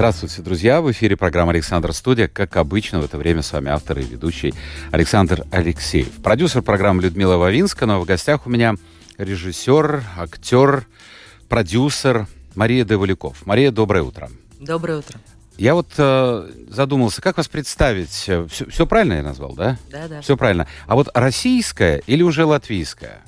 Здравствуйте, друзья! В эфире программа «Александр Студия». Как обычно, в это время с вами автор и ведущий Александр Алексеев. Продюсер программы Людмила Вавинска, но в гостях у меня режиссер, актер, продюсер Мария Девалюков. Мария, доброе утро. Доброе утро. Я вот э, задумался, как вас представить? Все, все правильно я назвал, да? Да, да. Все правильно. А вот российская или уже латвийская?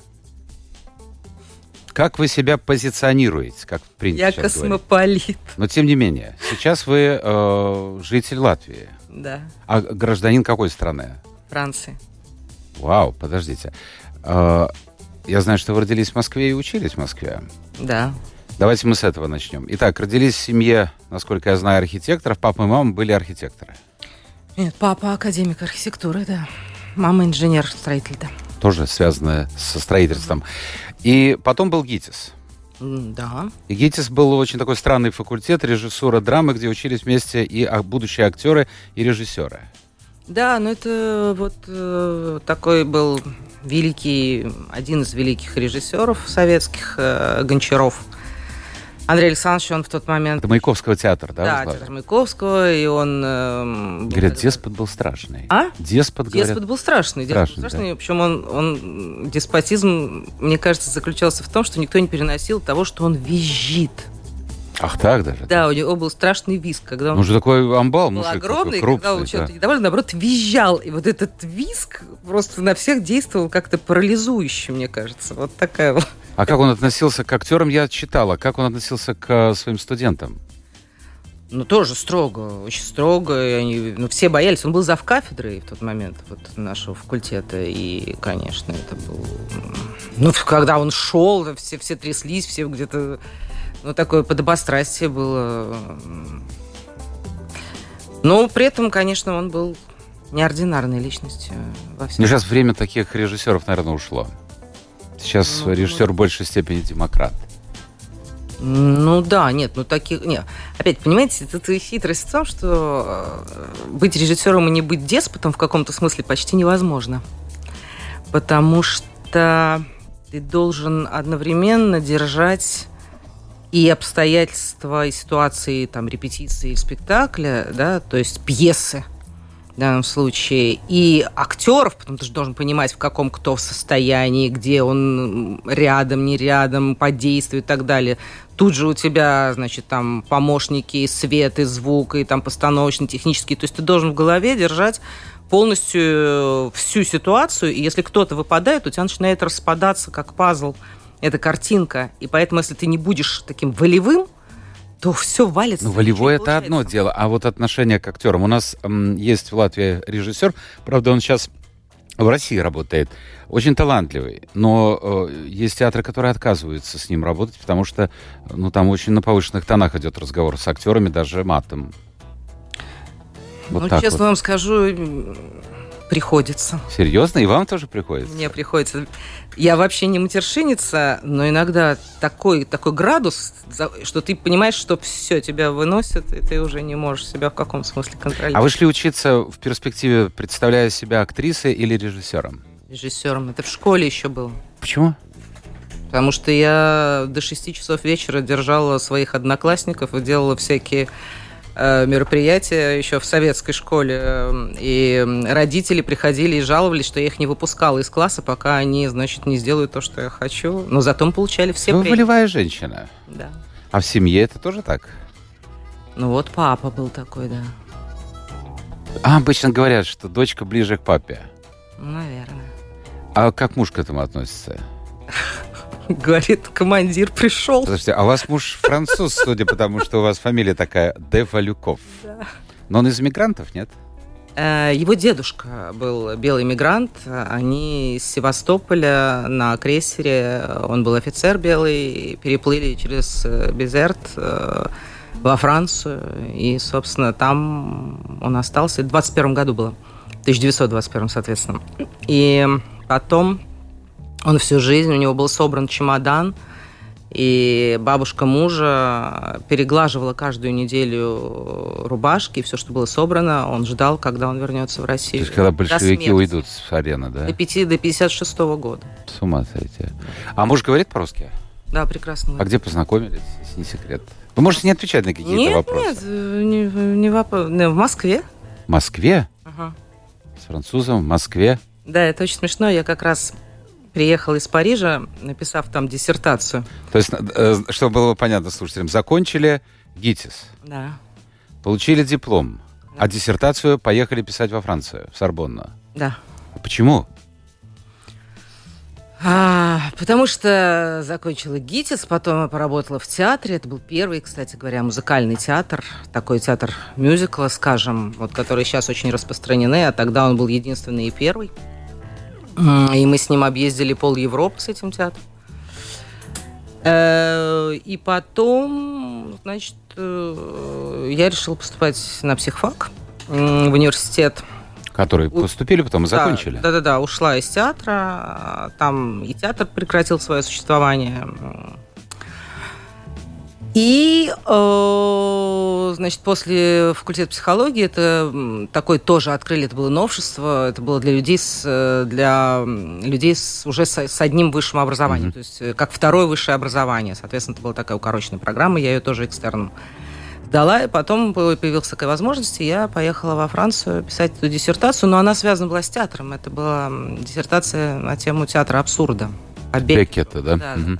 Как вы себя позиционируете, как принято Я космополит. говорить? Но тем не менее, сейчас вы э, житель Латвии. Да, А гражданин какой страны? Франции. Вау, подождите. Э, я знаю, что вы родились в Москве и учились в Москве. Да. Давайте мы с этого начнем. Итак, родились в семье, насколько я знаю, архитекторов. Папа и мама были архитекторы. Нет, папа академик архитектуры, да. Мама инженер-строитель, да. Тоже связанное со строительством. И потом был ГИТИС. Да. И ГИТИС был очень такой странный факультет режиссура драмы, где учились вместе и будущие актеры, и режиссеры. Да, ну это вот э, такой был великий, один из великих режиссеров советских, э, Гончаров. Андрей Александрович, он в тот момент... Это Маяковского театра, да? да, театр Маяковского, и он... э, был Говорят, деспот был страшный. А? Деспот, говорят. Деспот был страшный. Деспот был Страшный, страшный. Причем он, он, деспотизм, мне кажется, заключался в том, что никто не переносил того, что он визжит. Ах так даже? Да, у него был страшный визг, когда он Ну, же такой амбал, был мужик огромный, такой когда он крупный, да. недоволен, наоборот, визжал. И вот этот визг просто на всех действовал как-то парализующе, мне кажется. Вот такая вот. А как он относился к актерам, я читала. Как он относился к э, своим студентам? Ну, тоже строго, очень строго. И они, ну, все боялись. Он был зав кафедрой в тот момент вот, нашего факультета. И, конечно, это был... Ну, когда он шел, все, все тряслись, все где-то... Ну, такое подобострастие было. Но при этом, конечно, он был неординарной личностью во всем. Ну, сейчас время таких режиссеров, наверное, ушло. Сейчас режиссер в большей степени демократ. Ну да, нет, ну таких... Нет. Опять, понимаете, тут и хитрость в том, что э, быть режиссером и не быть деспотом в каком-то смысле почти невозможно. Потому что ты должен одновременно держать и обстоятельства, и ситуации, там, репетиции спектакля, да, то есть пьесы в данном случае, и актеров, потому что ты же должен понимать, в каком кто в состоянии, где он рядом, не рядом, по действию и так далее. Тут же у тебя, значит, там помощники, и свет, и звук, и там постановочный, технический. То есть ты должен в голове держать полностью э, всю ситуацию, и если кто-то выпадает, у тебя начинает распадаться как пазл эта картинка. И поэтому, если ты не будешь таким волевым, то все валится. Ну, волевое это одно дело, а вот отношение к актерам. У нас м, есть в Латвии режиссер, правда, он сейчас в России работает, очень талантливый, но э, есть театры, которые отказываются с ним работать, потому что, ну, там очень на повышенных тонах идет разговор с актерами, даже матом. Вот ну, честно вот. вам скажу, приходится. Серьезно? И вам тоже приходится? Мне приходится. Я вообще не матершинница, но иногда такой, такой градус, что ты понимаешь, что все тебя выносит, и ты уже не можешь себя в каком смысле контролировать. А вы шли учиться в перспективе, представляя себя актрисой или режиссером? Режиссером. Это в школе еще было. Почему? Потому что я до 6 часов вечера держала своих одноклассников и делала всякие э, мероприятия еще в советской школе. Э, И родители приходили и жаловались, что я их не выпускала из класса, пока они, значит, не сделают то, что я хочу. Но зато мы получали все Вы премии. волевая женщина. Да. А в семье это тоже так? Ну вот папа был такой, да. А обычно говорят, что дочка ближе к папе. Наверное. А как муж к этому относится? Говорит, командир пришел. Подождите, а у вас муж француз, судя по тому, что у вас фамилия такая, Де Валюков. Но он из мигрантов, нет? Э, Его дедушка был белый мигрант. Они из Севастополя на крейсере, он был офицер белый, переплыли через э, Безерт э, во Францию. И, собственно, там он остался. В 21 году было. В 1921, соответственно. И потом Он всю жизнь, у него был собран чемодан, и бабушка мужа переглаживала каждую неделю рубашки, все, что было собрано, он ждал, когда он вернется в Россию. То есть, когда большевики уйдут с арены, да? До, 5, до 56 -го года. С ума сойти. А муж говорит по-русски? Да, прекрасно. А где познакомились, если не секрет? Вы можете не отвечать на какие-то нет, вопросы? Нет, не, не вопрос. В Москве. В Москве? Ага. С французом в Москве? Да, это очень смешно. Я как раз приехала из Парижа, написав там диссертацию. То есть, э, чтобы было понятно слушателям, закончили ГИТИС. Да. Получили диплом. Да. А диссертацию поехали писать во Францию, в Сорбонну. Да. А почему? А, потому что закончила ГИТИС, потом я поработала в театре. Это был первый, кстати говоря, музыкальный театр. Такой театр мюзикла, скажем, вот, который сейчас очень распространены, а тогда он был единственный и первый. И мы с ним объездили пол Европы с этим театром. Э, и потом, значит, э, я решила поступать на психфак в университет. Которые поступили, потом и закончили. Да, да, да, ушла из театра. Там и театр прекратил свое существование. И, э, значит, после факультета психологии это такое тоже открыли, это было новшество, это было для людей с, э, для людей с, уже с, с одним высшим образованием, mm-hmm. то есть э, как второе высшее образование. Соответственно, это была такая укороченная программа, я ее тоже экстерном дала, и потом появилась такая возможность, и я поехала во Францию писать эту диссертацию, но она связана была с театром. Это была диссертация на тему театра абсурда. Беккета, да? да. Угу.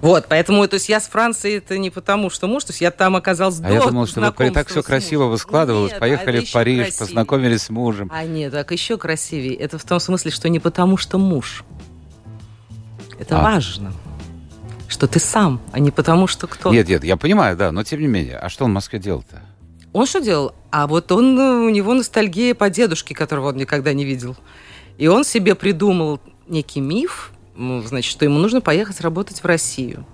Вот, поэтому, то есть я с Францией это не потому, что муж, то есть я там оказалась а до я думал, что вы так все красиво вы складывалось, нет, поехали в Париж, красивее. познакомились с мужем. А нет, так еще красивее. Это в том смысле, что не потому, что муж. Это а. важно. Что ты сам, а не потому, что кто. Нет, нет, я понимаю, да, но тем не менее. А что он в Москве делал-то? Он что делал? А вот он, у него ностальгия по дедушке, которого он никогда не видел. И он себе придумал некий миф, значит, что ему нужно поехать работать в Россию.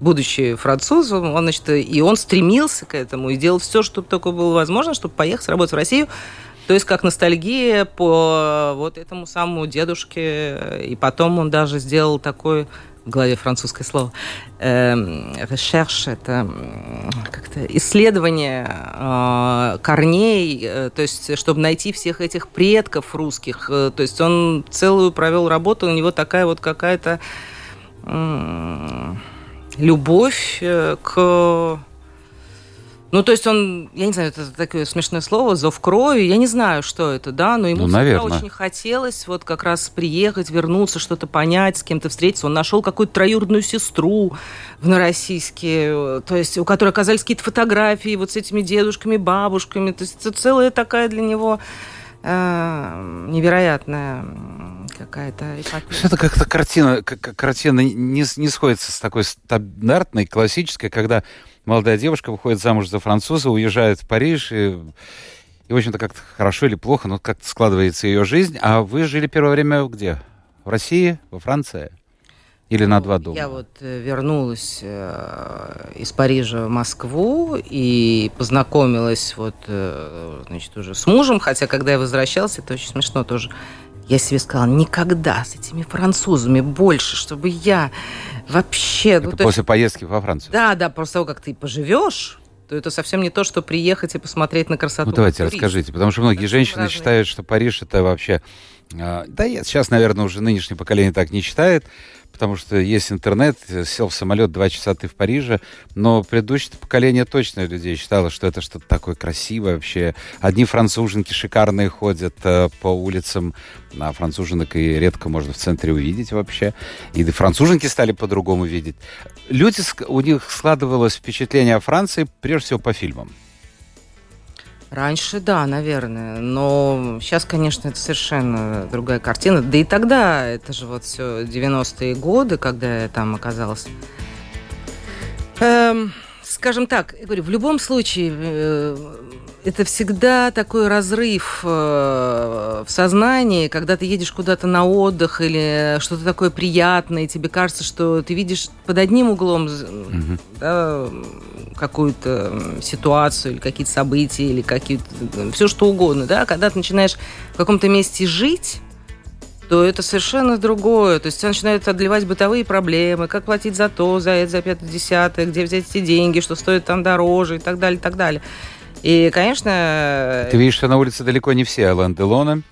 Будучи французом, он, значит, и он стремился к этому и делал все, чтобы только было возможно, чтобы поехать работать в Россию. То есть как ностальгия по вот этому самому дедушке. И потом он даже сделал такой в голове французское слово. Recherche эм, – это исследование э, корней, э, то есть чтобы найти всех этих предков русских. Э, то есть он целую провел работу, у него такая вот какая-то любовь к ну, то есть он, я не знаю, это такое смешное слово, зов крови, я не знаю, что это, да, но ему ну, всегда очень хотелось вот как раз приехать, вернуться, что-то понять, с кем-то встретиться. Он нашел какую-то троюродную сестру в Новороссийске, то есть у которой оказались какие-то фотографии вот с этими дедушками, бабушками, то есть это целая такая для него э, невероятная какая-то Это как-то картина, как, картина не, не сходится с такой стандартной, классической, когда молодая девушка выходит замуж за француза, уезжает в Париж, и, и в общем-то, как-то хорошо или плохо, но как-то складывается ее жизнь. А вы жили первое время где? В России? Во Франции? Или ну, на два дома? Я вот э, вернулась э, из Парижа в Москву и познакомилась вот, э, значит, уже с мужем, хотя когда я возвращалась, это очень смешно тоже. Я себе сказала, никогда с этими французами больше, чтобы я вообще... Это ну, после есть, поездки во Францию? Да, да, после того, как ты поживешь, то это совсем не то, что приехать и посмотреть на красоту. Ну, давайте расскажите, потому что многие это женщины разные. считают, что Париж это вообще... А, да, сейчас, наверное, уже нынешнее поколение так не считает, потому что есть интернет, сел в самолет, два часа ты в Париже, но предыдущее поколение точно людей считало, что это что-то такое красивое вообще. Одни француженки шикарные ходят э, по улицам, а француженок и редко можно в центре увидеть вообще. И француженки стали по-другому видеть. Люди, у них складывалось впечатление о Франции прежде всего по фильмам. Раньше, да, наверное. Но сейчас, конечно, это совершенно другая картина. Да и тогда, это же вот все 90-е годы, когда я там оказалась. Эм, скажем так, я говорю, в любом случае, э, это всегда такой разрыв э, в сознании, когда ты едешь куда-то на отдых или что-то такое приятное, и тебе кажется, что ты видишь под одним углом mm-hmm. да, какую-то ситуацию или какие-то события или какие-то все что угодно, да, когда ты начинаешь в каком-то месте жить, то это совершенно другое. То есть тебя начинают отливать бытовые проблемы, как платить за то, за это, за пятое, десятое, где взять эти деньги, что стоит там дороже и так далее, и так далее. И, конечно... Ты видишь, что на улице далеко не все Алан Делона.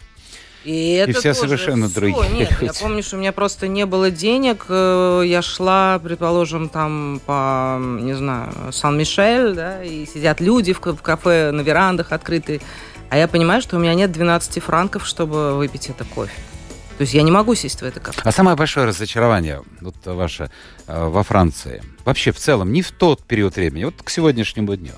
И, это и все тоже совершенно все. другие Нет, я помню, что у меня просто не было денег. Э, Я шла, предположим, там по, не знаю, Сан-Мишель, да, и сидят люди в кафе на верандах открытые. А я понимаю, что у меня нет 12 франков, чтобы выпить это кофе. То есть я не могу сесть в это кафе. А самое большое разочарование вот ваше э, во Франции, вообще в целом, не в тот период времени, вот к сегодняшнему дню.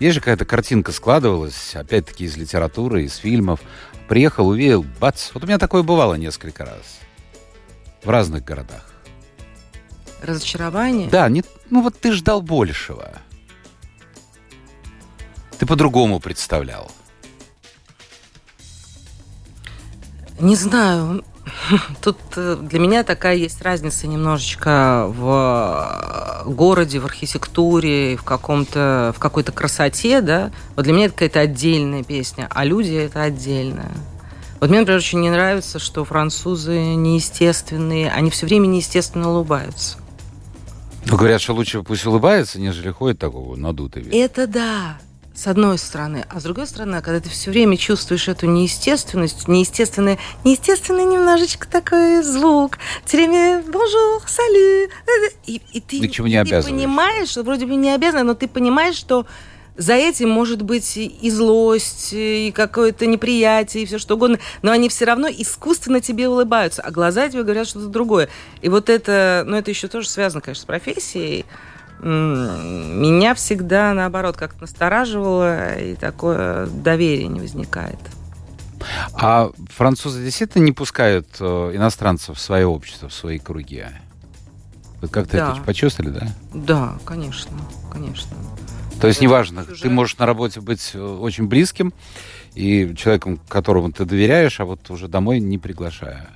Есть же какая-то картинка складывалась, опять-таки из литературы, из фильмов. Приехал, увидел, бац. Вот у меня такое бывало несколько раз. В разных городах. Разочарование? Да, не, ну вот ты ждал большего. Ты по-другому представлял. Не знаю. Тут э, для меня такая есть разница немножечко в э, городе, в архитектуре, в каком-то, в какой-то красоте, да. Вот для меня это какая-то отдельная песня, а люди это отдельное. Вот мне, например, очень не нравится, что французы неестественные, они все время неестественно улыбаются. Ну, говорят, что лучше пусть улыбается, нежели ходит такого надутый вид. Это да, с одной стороны. А с другой стороны, когда ты все время чувствуешь эту неестественность, неестественный, неестественный немножечко такой звук, все время «bonjour», «salut», и, и ты, Ни к чему не ты понимаешь, что вроде бы не обязан, но ты понимаешь, что за этим может быть и злость, и какое-то неприятие, и все что угодно, но они все равно искусственно тебе улыбаются, а глаза тебе говорят что-то другое. И вот это, ну это еще тоже связано, конечно, с профессией. Меня всегда, наоборот, как-то настораживало, и такое доверие не возникает. А французы действительно не пускают э, иностранцев в свое общество, в свои круги? Вот как-то Да. это почувствовали, да? Да, конечно, конечно. То есть неважно, уже- ты можешь на работе быть э, очень близким и человеком, которому ты доверяешь, а вот уже домой не приглашая.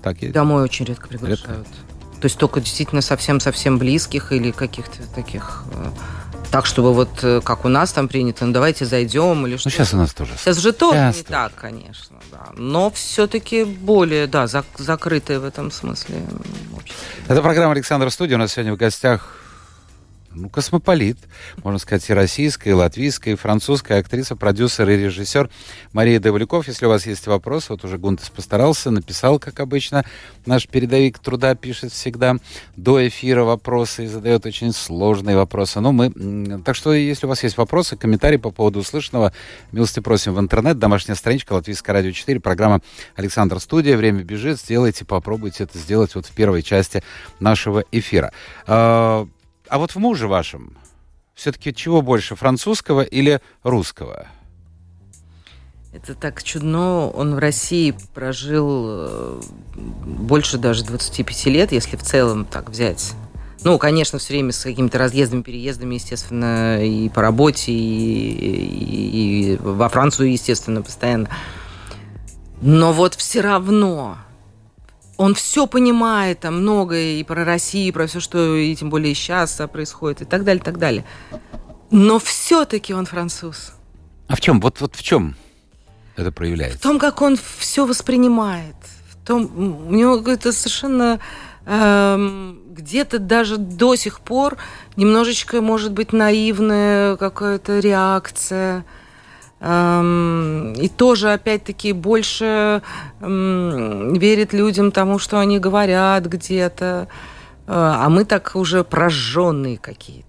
Так есть? Домой очень редко приглашают. То есть только действительно совсем-совсем близких или каких-то таких... э, Так, чтобы вот э, как у нас там принято, ну давайте зайдем или Ну, что сейчас у нас тоже. Сейчас же тоже Сейчас не тоже. так, конечно, да. Но все-таки более, да, зак- закрытое в этом смысле общество. Это программа Александра Студия. У нас сегодня в гостях ну, космополит, можно сказать, и российская, и латвийская, и французская актриса, продюсер и режиссер Мария Давлюков. Если у вас есть вопросы, вот уже Гунтес постарался, написал, как обычно. Наш передовик труда пишет всегда до эфира вопросы и задает очень сложные вопросы. Ну, мы... Так что, если у вас есть вопросы, комментарии по поводу услышанного, милости просим в интернет. Домашняя страничка Латвийское радио 4, программа Александр Студия. Время бежит. Сделайте, попробуйте это сделать вот в первой части нашего эфира. А, вот в муже вашем все-таки чего больше, французского или русского? Это так чудно. Он в России прожил э, больше даже 25 лет, если в целом так взять. Ну, конечно, все время с какими-то разъездами, переездами, естественно, и по работе, и, и- и во Францию, естественно, постоянно. Но вот все равно он все понимает, там многое и про Россию, и про все, что и тем более сейчас происходит, и так далее, и так далее. Но все-таки он француз. А в чем? Вот, вот в чем это В проявляется? том, как он все воспринимает, в том, у него это совершенно эм, где-то даже до сих пор немножечко, может быть, наивная какая-то реакция. И тоже, опять-таки, больше верит людям тому, что они говорят где-то. Э, А мы так уже прожженные какие-то.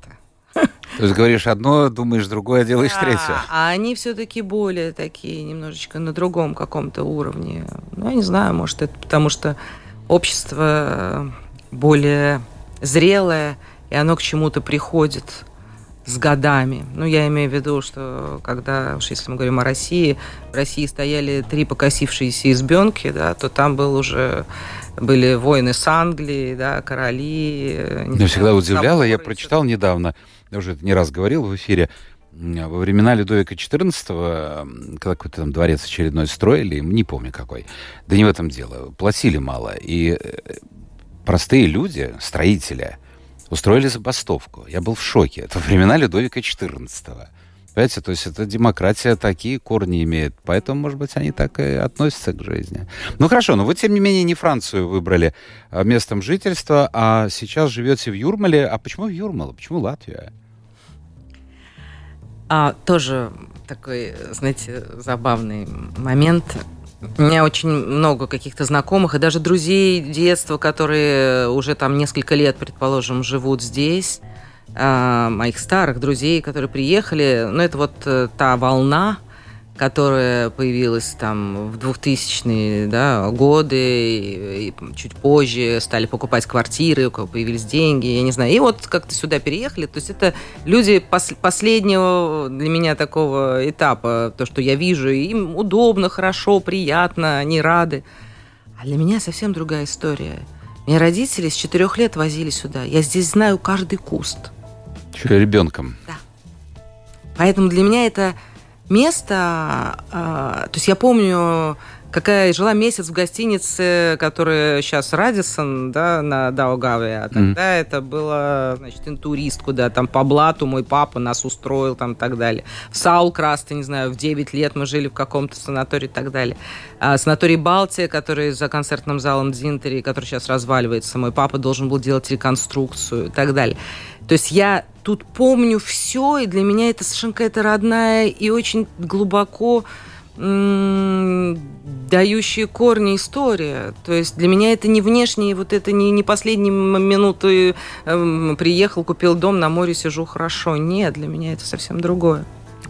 То есть говоришь одно, думаешь другое, делаешь Да, третье. А они все-таки более такие, немножечко на другом каком-то уровне. Ну, я не знаю, может, это потому что общество более зрелое, и оно к чему-то приходит с годами. Ну, я имею в виду, что когда, уж если мы говорим о России, в России стояли три покосившиеся избенки, да, то там был уже были войны с Англией, да, короли. э, Меня всегда удивляло, я прочитал недавно, я уже это не раз говорил в эфире, во времена Людовика XIV, когда какой-то там дворец очередной строили, не помню какой, да не в этом дело, платили мало, и э, простые люди, строители, устроили забастовку. Я был в шоке. Это времена Людовика XIV. Понимаете, то есть это демократия такие корни имеет. Поэтому, может быть, они так и относятся к жизни. Ну хорошо, но вы, тем не менее, не Францию выбрали а, местом жительства, а сейчас живете в Юрмале. А почему в Юрмала? Почему Латвия? А, тоже такой, знаете, забавный момент. У меня очень много каких-то знакомых и даже друзей детства, которые уже там несколько лет, предположим, живут здесь. А, моих старых друзей, которые приехали. Ну, это вот э, та волна, которая появилась там в 2000-е да, годы, и, и чуть позже стали покупать квартиры, у кого появились деньги, я не знаю. И вот как-то сюда переехали. То есть это люди пос последнего для меня такого этапа, то, что я вижу, им удобно, хорошо, приятно, они рады. А для меня совсем другая история. Меня родители с четырех лет возили сюда. Я здесь знаю каждый куст. Еще ребенком. Да. Поэтому для меня это место, э, то есть я помню, какая жила месяц в гостинице, которая сейчас Радисон, да, на Даугаве, а тогда mm. это было, значит, интурист, куда там по блату мой папа нас устроил, там, и так далее. В Саулкрасте, не знаю, в 9 лет мы жили в каком-то санатории и так далее. А санаторий Балтия, который за концертным залом Дзинтери, который сейчас разваливается, мой папа должен был делать реконструкцию и так далее. То есть я тут помню все, и для меня это совершенно какая-то родная и очень глубоко дающие корни история. То есть для меня это не внешние, вот это не, не последние минуты э, приехал, купил дом, на море сижу хорошо. Нет, для меня это совсем другое.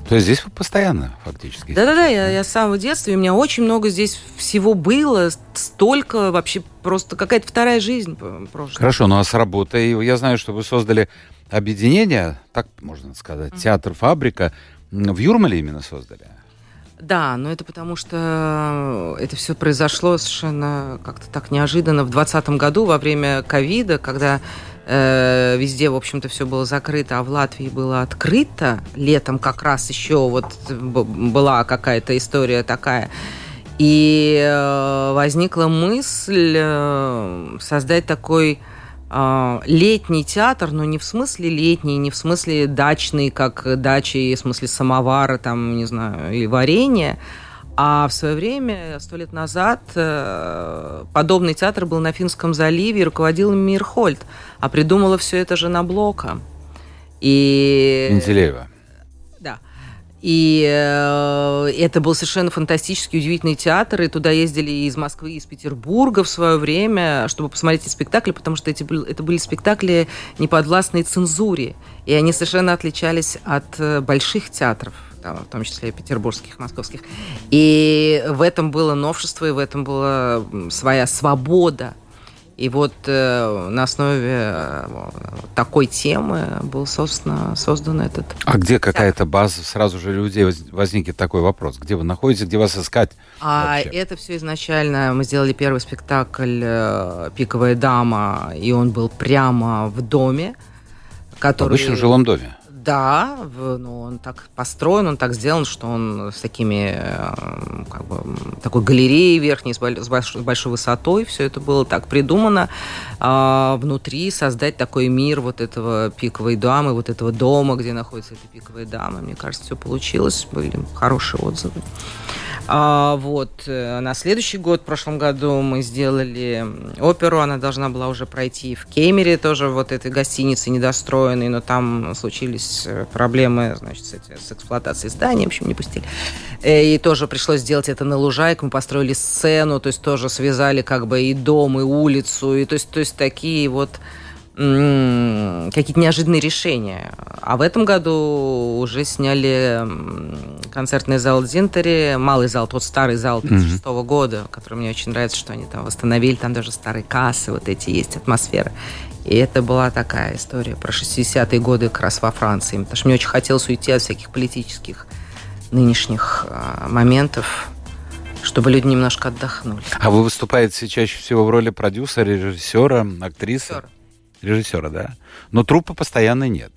То есть здесь вы постоянно фактически? Да-да-да, я, я с самого детства, и у меня очень много здесь всего было, столько вообще просто какая-то вторая жизнь прошлая. Хорошо, ну а с работой, я знаю, что вы создали объединение, так можно сказать, театр-фабрика. В Юрмале именно создали? Да, но это потому что это все произошло совершенно как-то так неожиданно в 2020 году во время ковида, когда э, везде, в общем-то, все было закрыто, а в Латвии было открыто. Летом как раз еще вот была какая-то история такая. И э, возникла мысль э, создать такой летний театр, но не в смысле летний, не в смысле дачный, как дачи, в смысле самовара, там, не знаю, и варенья, а в свое время, сто лет назад, э, подобный театр был на Финском заливе, и руководил им Мирхольд, а придумала все это жена Блока. И... Менделеева. И э, это был совершенно фантастический, удивительный театр. И туда ездили из Москвы, из Петербурга в свое время, чтобы посмотреть эти спектакли, потому что эти, это были спектакли неподвластной цензуре. И они совершенно отличались от э, больших театров в том числе петербургских, московских. И в этом было новшество, и в этом была своя свобода и вот э, на основе э, такой темы был, собственно, создан этот... А где какая-то база? Сразу же людей возникнет такой вопрос. Где вы находитесь, где вас искать? А вообще? это все изначально... Мы сделали первый спектакль э, «Пиковая дама», и он был прямо в доме, который... В обычном жилом доме? Да, ну, он так построен, он так сделан, что он с такими, э, как бы, такой галереей верхней, с большой, большой высотой, все это было так придумано. А внутри создать такой мир вот этого пиковой дамы, вот этого дома, где находится эта пиковая дама. Мне кажется, все получилось, были хорошие отзывы. А, вот. Э, на следующий год, в прошлом году, мы сделали оперу. Она должна была уже пройти в Кемере, тоже вот этой гостиницы недостроенной, но там случились э, проблемы, значит, с, эти, с эксплуатацией здания, в общем, не пустили. Э, и тоже пришлось сделать это на лужайке. Мы построили сцену, то есть тоже связали как бы и дом, и улицу, и то есть, то есть такие вот какие-то неожиданные решения. А в этом году уже сняли концертный зал Дзинтери, малый зал, тот старый зал 56 -го года, который мне очень нравится, что они там восстановили, там даже старые кассы, вот эти есть, атмосфера. И это была такая история про 60-е годы как раз во Франции. Потому что мне очень хотелось уйти от всяких политических нынешних э, моментов, чтобы люди немножко отдохнули. А вы выступаете чаще всего в роли продюсера, режиссера, актрисы? Режиссера режиссера, да? Но труппы постоянной нет.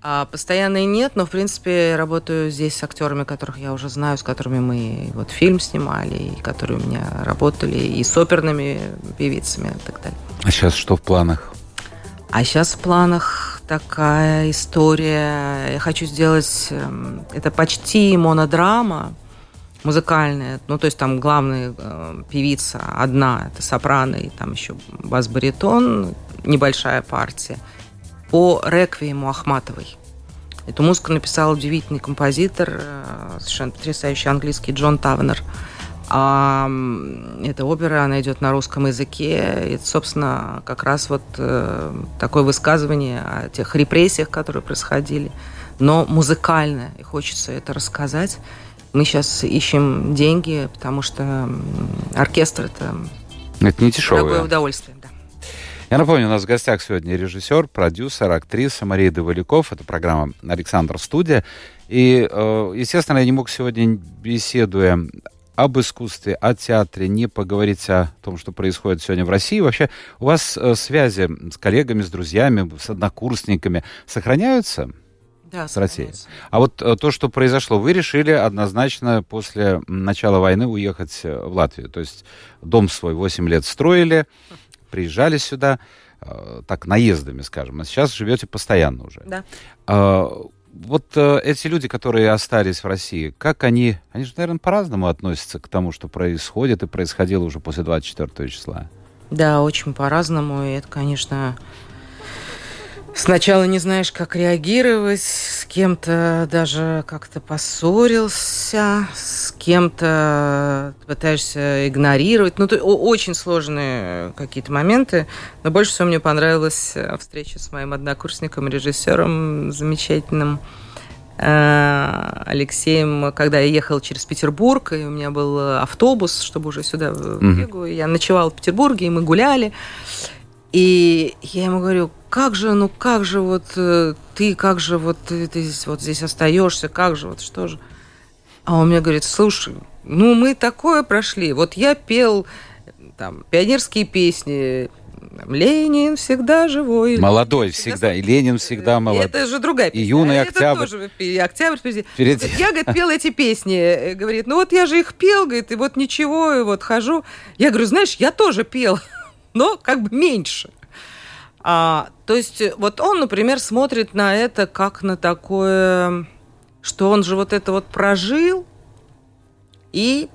А, постоянной нет, но, в принципе, работаю здесь с актерами, которых я уже знаю, с которыми мы вот фильм снимали, и которые у меня работали, и с оперными певицами и так далее. А сейчас что в планах? А сейчас в планах такая история. Я хочу сделать... Эм, это почти монодрама музыкальная. Ну, то есть там главная э, певица одна, это сопрано, и там еще бас-баритон, небольшая партия, по реквиему Ахматовой. Эту музыку написал удивительный композитор, э, совершенно потрясающий английский Джон Тавнер. А эта опера, она идет на русском языке. И собственно, как раз вот э, такое высказывание о тех репрессиях, которые происходили, но музыкальное. И хочется это рассказать. Мы сейчас ищем деньги, потому что оркестр это, это не дешевое. дорогое удовольствие. Да. Я напомню, у нас в гостях сегодня режиссер, продюсер, актриса Мария Доваляков. Это программа «Александр Студия». И, э, естественно, я не мог сегодня, беседуя об искусстве, о театре, не поговорить о том, что происходит сегодня в России. Вообще, у вас э, связи с коллегами, с друзьями, с однокурсниками сохраняются? Да, с Россией. А вот э, то, что произошло, вы решили однозначно после начала войны уехать э, в Латвию. То есть дом свой 8 лет строили, приезжали сюда, так наездами, скажем, а сейчас живете постоянно уже. Да. А, вот э, эти люди, которые остались в России, как они, они же, наверное, по-разному относятся к тому, что происходит и происходило уже после 24 числа. Да, очень по-разному. И это, конечно, Сначала не знаешь, как реагировать, с кем-то даже как-то поссорился, с кем-то пытаешься игнорировать. Ну, то, очень сложные какие-то моменты. Но больше всего мне понравилась э, встреча с моим однокурсником, режиссером замечательным э, Алексеем, когда я ехала через Петербург, и у меня был автобус, чтобы уже сюда в Ригу. Mm-hmm. Я ночевала в Петербурге, и мы гуляли. И я ему говорю, как же, ну как же вот э, ты, как же вот ты, ты здесь, вот здесь остаешься, как же вот что же? А он мне говорит, слушай, ну мы такое прошли. Вот я пел там пионерские песни, Ленин всегда живой. Молодой всегда, всегда. и Ленин всегда молодой. Это же другая песня. И юный а октябрь. Это тоже октябрь впереди. впереди. Я, говорит, пел эти песни. Говорит, ну вот я же их пел, говорит, и вот ничего, и вот хожу. Я говорю, знаешь, я тоже пел, но как бы меньше. А, то есть вот он, например, смотрит на это как на такое, что он же вот это вот прожил и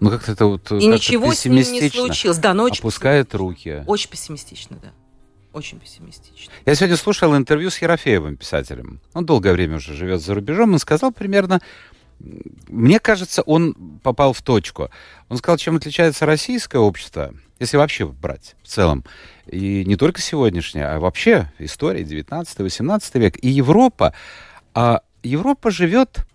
ну как-то это вот и ничего с ним не случилось, да, но очень опускает руки, очень пессимистично, да, очень пессимистично. Я сегодня слушал интервью с Ерофеевым, писателем. Он долгое время уже живет за рубежом. Он сказал примерно, мне кажется, он попал в точку. Он сказал, чем отличается российское общество, если вообще брать в целом, и не только сегодняшняя, а вообще история 19-18 век, и Европа. А Европа живет,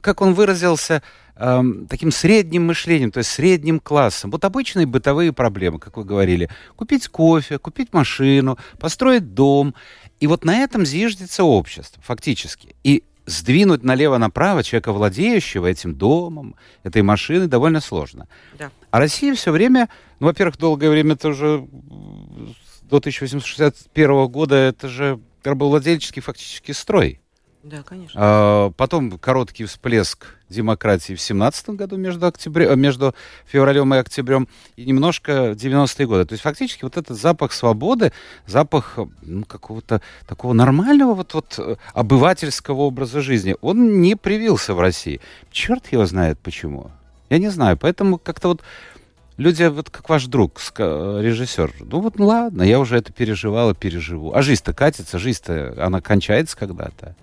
как он выразился, эм, таким средним мышлением, то есть средним классом. Вот обычные бытовые проблемы, как вы говорили. Купить кофе, купить машину, построить дом. И вот на этом зиждется общество, фактически. И сдвинуть налево-направо человека, владеющего этим домом, этой машиной, довольно сложно. Да. А Россия все время, ну, во-первых, долгое время это уже до 1861 года это же рабовладельческий фактически строй. Да, конечно. А, потом короткий всплеск демократии в 17 году между, октябрем, э, между февралем и октябрем, и немножко 90-е годы. То есть фактически вот этот запах свободы, запах ну, какого-то такого нормального вот, вот э, обывательского образа жизни, он не привился в России. Черт его знает почему. Я не знаю. Поэтому как-то вот люди, вот как ваш друг, режиссер, ну вот ну ладно, я уже это переживал и переживу. А жизнь-то катится, жизнь-то, она кончается когда-то.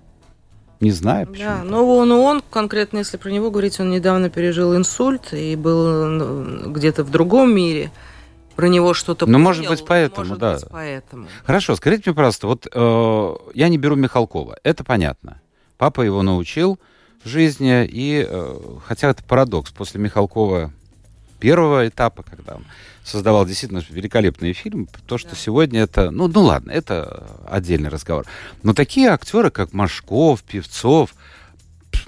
Не знаю почему. Да, но он, он, конкретно, если про него говорить, он недавно пережил инсульт и был где-то в другом мире. Про него что-то Ну, может быть, поэтому, может да. Быть, поэтому. Хорошо, скажите мне, пожалуйста, вот э, я не беру Михалкова, это понятно. Папа его научил жизни, и, э, хотя это парадокс, после Михалкова первого этапа, когда он создавал действительно великолепный фильм. То, что да. сегодня это... Ну, ну ладно, это отдельный разговор. Но такие актеры, как Машков, Певцов,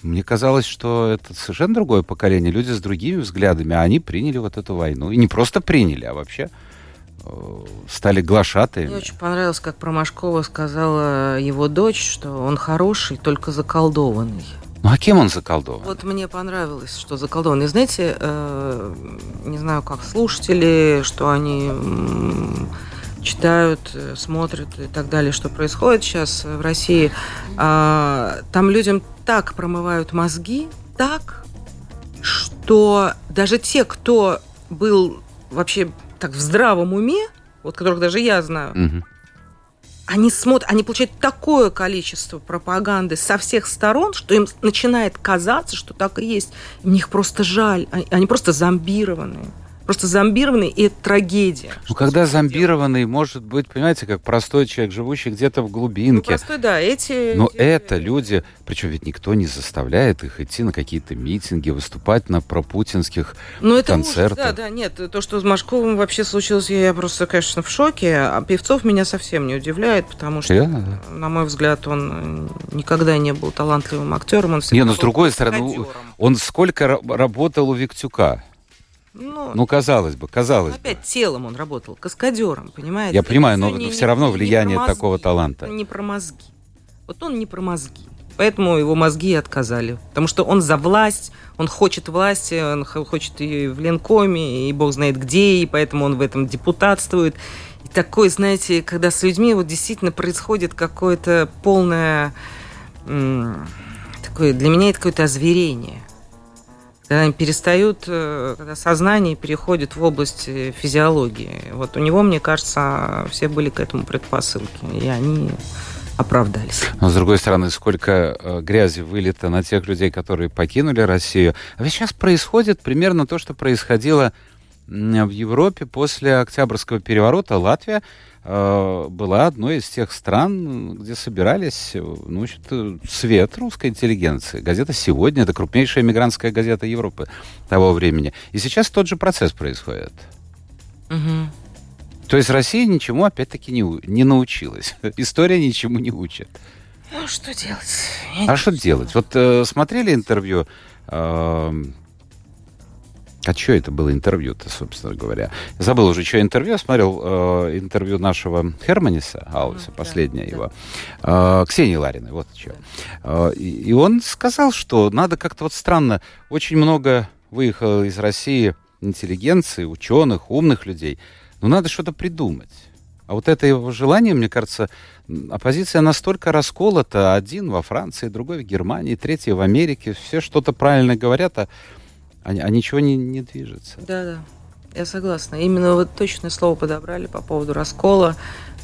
мне казалось, что это совершенно другое поколение, люди с другими взглядами, а они приняли вот эту войну. И не просто приняли, а вообще э, стали глашатыми. Мне очень понравилось, как про Машкова сказала его дочь, что он хороший, только заколдованный. Ну а кем он заколдован? Вот мне понравилось, что заколдован. И знаете, э, не знаю, как слушатели, что они читают, э, смотрят и так далее, что происходит сейчас в России, а, там людям так промывают мозги, так, что даже те, кто был вообще так в здравом уме, вот которых даже я знаю, угу. Они смотрят, они получают такое количество пропаганды со всех сторон, что им начинает казаться, что так и есть. Им их просто жаль, они просто зомбированные просто зомбированный, и это трагедия. Ну, когда зомбированный делать? может быть, понимаете, как простой человек, живущий где-то в глубинке. Ну, простой, да, эти... Но эти... это люди, причем ведь никто не заставляет их идти на какие-то митинги, выступать на пропутинских ну, это концертах. Ужас, да, да, нет, то, что с Машковым вообще случилось, я просто, конечно, в шоке, а Певцов меня совсем не удивляет, потому что, Я? на мой взгляд, он никогда не был талантливым актером, он Не, но с другой стороны, он сколько работал у Виктюка? Ну, ну, казалось бы, казалось опять бы. телом он работал, каскадером, понимаете? Я понимаю, но не, все равно влияние мозги, такого таланта. Не про мозги. Вот он не про мозги. Поэтому его мозги отказали. Потому что он за власть, он хочет власти, он хочет и в Ленкоме, и бог знает где, и поэтому он в этом депутатствует. И такой, знаете, когда с людьми вот действительно происходит какое-то полное... Такое, для меня это какое-то озверение – когда они перестают, э, когда сознание переходит в область э, физиологии. Вот у него, мне кажется, все были к этому предпосылки, и они оправдались. Но, с другой стороны, сколько э, грязи вылито на тех людей, которые покинули Россию. А ведь сейчас происходит примерно то, что происходило в Европе после Октябрьского переворота. Латвия Э, была одной из тех стран, где собирались ну, значит, свет русской интеллигенции. Газета «Сегодня» — это крупнейшая мигрантская газета Европы того времени. И сейчас тот же процесс происходит. Угу. То есть Россия ничему, опять-таки, не, не научилась. История ничему не учит. Ну, что делать? Я а что делать? Вот э, смотрели интервью э, а что это было интервью-то, собственно говоря? Я забыл уже, что интервью. Я смотрел э, интервью нашего Херманиса Ауса, mm, последнее да, его, да. Э, Ксении Лариной, вот что. Э, и, и он сказал, что надо как-то вот странно, очень много выехало из России интеллигенции, ученых, умных людей, но надо что-то придумать. А вот это его желание, мне кажется, оппозиция настолько расколота. Один во Франции, другой в Германии, третий в Америке. Все что-то правильно говорят, а а, а ничего не, не движется. Да, да. Я согласна. Именно вот точное слово подобрали по поводу раскола.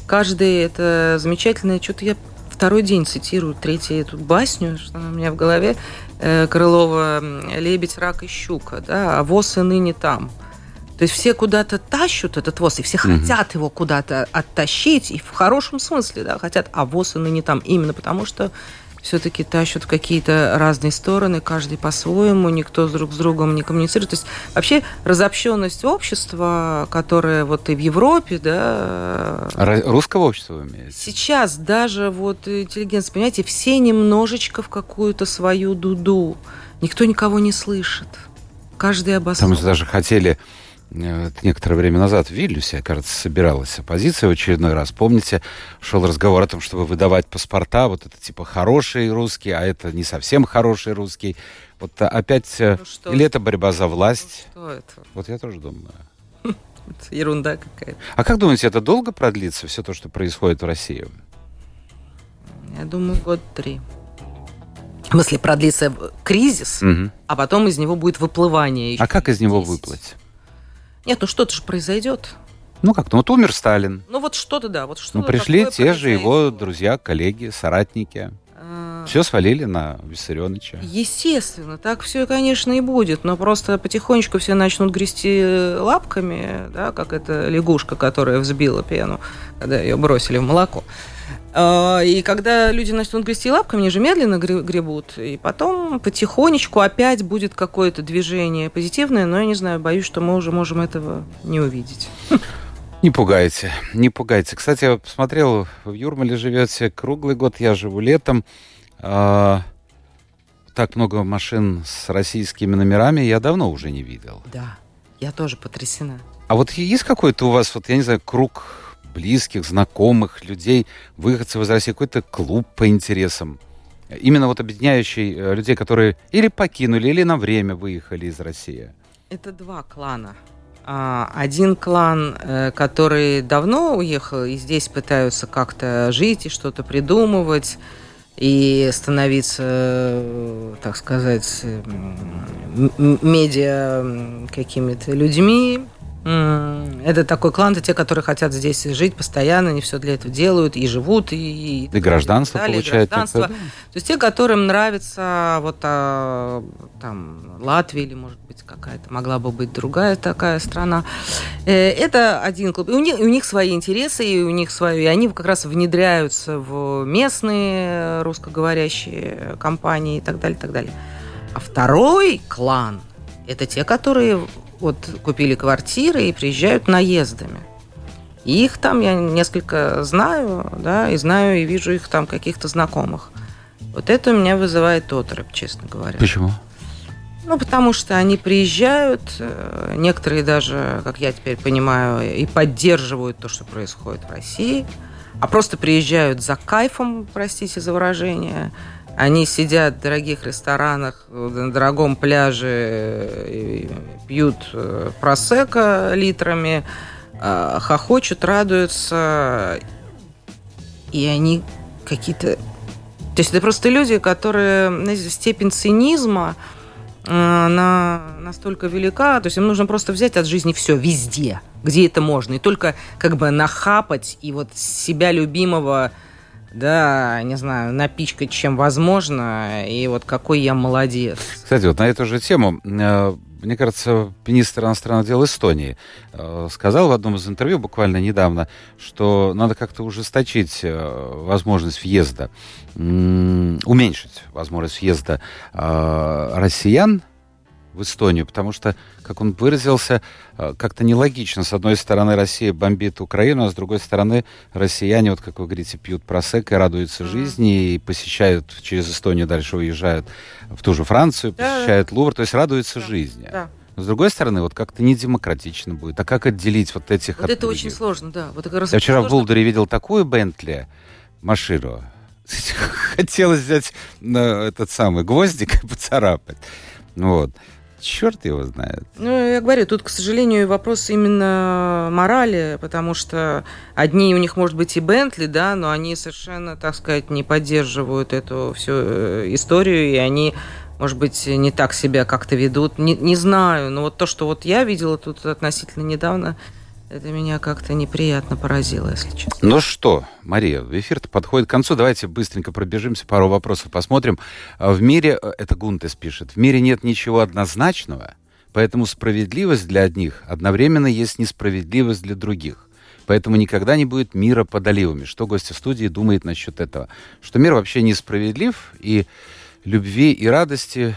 Каждый это замечательное. Что-то я второй день цитирую третью эту басню, что у меня в голове. Э, Крылова «Лебедь, рак и щука», да, а воз и ныне там. То есть все куда-то тащут этот воз, и все угу. хотят его куда-то оттащить, и в хорошем смысле, да, хотят, а воз и ныне там. Именно потому, что все-таки тащат в какие-то разные стороны, каждый по-своему, никто друг с другом не коммуницирует. То есть вообще разобщенность общества, которая вот и в Европе, да... Русского общества вы имеете? Сейчас даже вот интеллигенция, понимаете, все немножечко в какую-то свою дуду. Никто никого не слышит. Каждый обоснован. Там даже хотели Э, некоторое время назад в Вильнюсе, кажется, собиралась оппозиция в очередной раз. Помните, шел разговор о том, чтобы выдавать паспорта, вот это типа хороший русский, а это не совсем хороший русский. Вот опять, э, ну, что? или это борьба за власть? Ну, что это? Вот я тоже думаю. Ерунда какая-то. А как думаете, это долго продлится, все то, что происходит в России? Я думаю, год три. В смысле, продлится кризис, угу. а потом из него будет выплывание. А как из него выплыть? Нет, ну что-то же произойдет. Ну как, ну вот умер Сталин. Ну вот что-то, да, вот что-то. Ну пришли те произойдет. же его друзья, коллеги, соратники. А... Все свалили на Виссарионовича. Естественно, так все, конечно, и будет, но просто потихонечку все начнут грести лапками, да, как эта лягушка, которая взбила пену, когда ее бросили в молоко. А, и когда люди начнут грести лапками, они же медленно гребут. И потом потихонечку опять будет какое-то движение позитивное, но я не знаю, боюсь, что мы уже можем этого не увидеть. Не пугайте, не пугайте. Кстати, я посмотрел, в Юрмале живете круглый год, я живу летом. А, так много машин с российскими номерами я давно уже не видел. Да, я тоже потрясена. А вот есть какой-то у вас, вот я не знаю, круг близких, знакомых, людей, выходцев из России, какой-то клуб по интересам. Именно вот объединяющий э, людей, которые или покинули, или на время выехали из России. Это два клана. А, один клан, э, который давно уехал и здесь пытаются как-то жить и что-то придумывать и становиться, так сказать, медиа какими-то людьми, это такой клан, это те, которые хотят здесь жить постоянно, они все для этого делают, и живут, и... И, и гражданство и далее, получают. Гражданство. То есть те, которым нравится вот а, там Латвия или, может быть, какая-то могла бы быть другая такая страна. Э, это один клуб. И у них, у них свои интересы, и у них свои... И они как раз внедряются в местные русскоговорящие компании и так далее, и так далее. А второй клан – это те, которые вот купили квартиры и приезжают наездами. И их там я несколько знаю, да, и знаю, и вижу их там каких-то знакомых. Вот это у меня вызывает отрыв, честно говоря. Почему? Ну, потому что они приезжают, э, некоторые даже, как я теперь понимаю, и поддерживают то, что происходит в России, а просто приезжают за кайфом, простите за выражение, они сидят в дорогих ресторанах, на дорогом пляже, пьют э, просека литрами, э, хохочут, радуются. И они какие-то... То есть это просто люди, которые... Знаете, степень цинизма, э, она настолько велика, то есть им нужно просто взять от жизни все везде, где это можно, и только как бы нахапать и вот себя любимого да, не знаю, напичкать чем возможно, и вот какой я молодец. Кстати, вот на эту же тему, э, мне кажется, министр иностранных дел Эстонии э, сказал в одном из интервью буквально недавно, что надо как-то ужесточить э, возможность въезда, уменьшить возможность въезда россиян в Эстонию, потому что, как он выразился, э, как-то нелогично. С одной стороны, Россия бомбит Украину, а с другой стороны, россияне, вот как вы говорите, пьют просек и радуются жизни, и посещают через Эстонию, дальше уезжают в ту же Францию, посещают да. Лувр, то есть радуются да. жизни. Да. Но с другой стороны, вот как-то не демократично будет. А как отделить вот этих Вот от это других? очень сложно, да. Вот Я вчера сложно. в Булдере видел такую Бентли машину. Хотелось взять ну, этот самый гвоздик и поцарапать. Вот. Черт его знает. Ну, я говорю, тут, к сожалению, вопрос именно морали, потому что одни у них, может быть, и Бентли, да, но они совершенно, так сказать, не поддерживают эту всю э, историю, и они может быть, не так себя как-то ведут. Не, не знаю, но вот то, что вот я видела тут относительно недавно, это меня как-то неприятно поразило, если честно. Ну что, Мария, эфир-то подходит к концу. Давайте быстренько пробежимся, пару вопросов посмотрим. А в мире, э, это Гунтес пишет, в мире нет ничего однозначного, поэтому справедливость для одних одновременно есть несправедливость для других. Поэтому никогда не будет мира под оливами. Что гость в студии думает насчет этого? Что мир вообще несправедлив, и любви и радости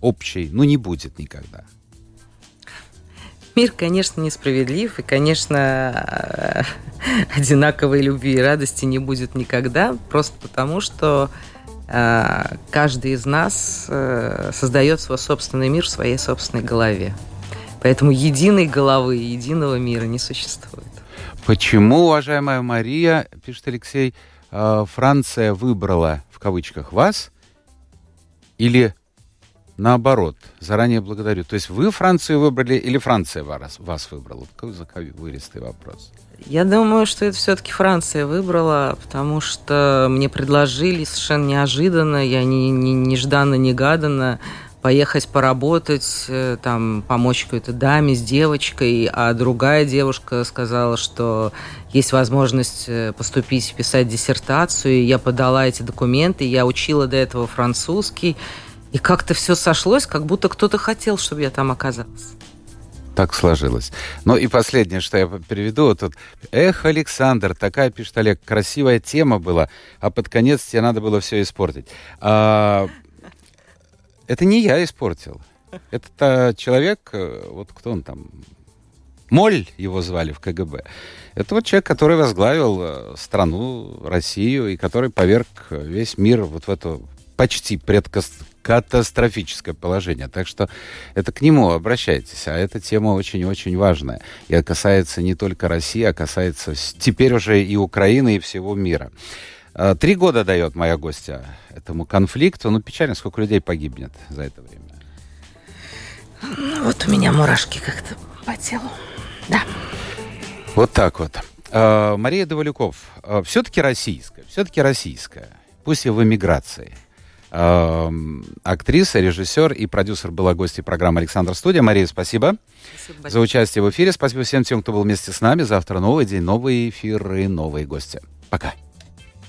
общей, ну, не будет никогда. Мир, конечно, несправедлив, и, конечно, одинаковой любви и радости не будет никогда, просто потому что э, каждый из нас э, создает свой собственный мир в своей собственной голове. Поэтому единой головы, единого мира не существует. Почему, уважаемая Мария, пишет Алексей, э, Франция выбрала в кавычках вас или наоборот, заранее благодарю. То есть вы Францию выбрали или Франция вас, вас выбрала? Какой заковыристый вопрос. Я думаю, что это все-таки Франция выбрала, потому что мне предложили совершенно неожиданно, я не, не, нежданно, негаданно поехать поработать, э, там, помочь какой-то даме с девочкой, а другая девушка сказала, что есть возможность э, поступить, писать диссертацию. Я подала эти документы, я учила до этого французский, и как-то все сошлось, как будто кто-то хотел, чтобы я там оказалась. Так сложилось. Ну и последнее, что я переведу, вот тут. Эх, Александр, такая, пишет Олег, красивая тема была, а под конец тебе надо было все испортить. А, это не я испортил. Это человек, э, вот кто он там, Моль его звали в КГБ. Это вот человек, который возглавил э, страну, Россию, и который поверг весь мир вот в эту почти предкатастрофическое положение. Так что это к нему обращайтесь. А эта тема очень-очень важная. И касается не только России, а касается теперь уже и Украины, и всего мира. А, три года дает моя гостья этому конфликту. Ну, печально, сколько людей погибнет за это время. Ну, вот у меня мурашки как-то по телу. Да. Вот так вот. А, Мария Довалюков, а, все-таки российская, все-таки российская, пусть и в эмиграции. А, актриса, режиссер и продюсер была гостьей программы «Александр Студия». Мария, спасибо, спасибо за участие в эфире. Спасибо всем тем, кто был вместе с нами. Завтра новый день, новые эфиры, новые гости. Пока.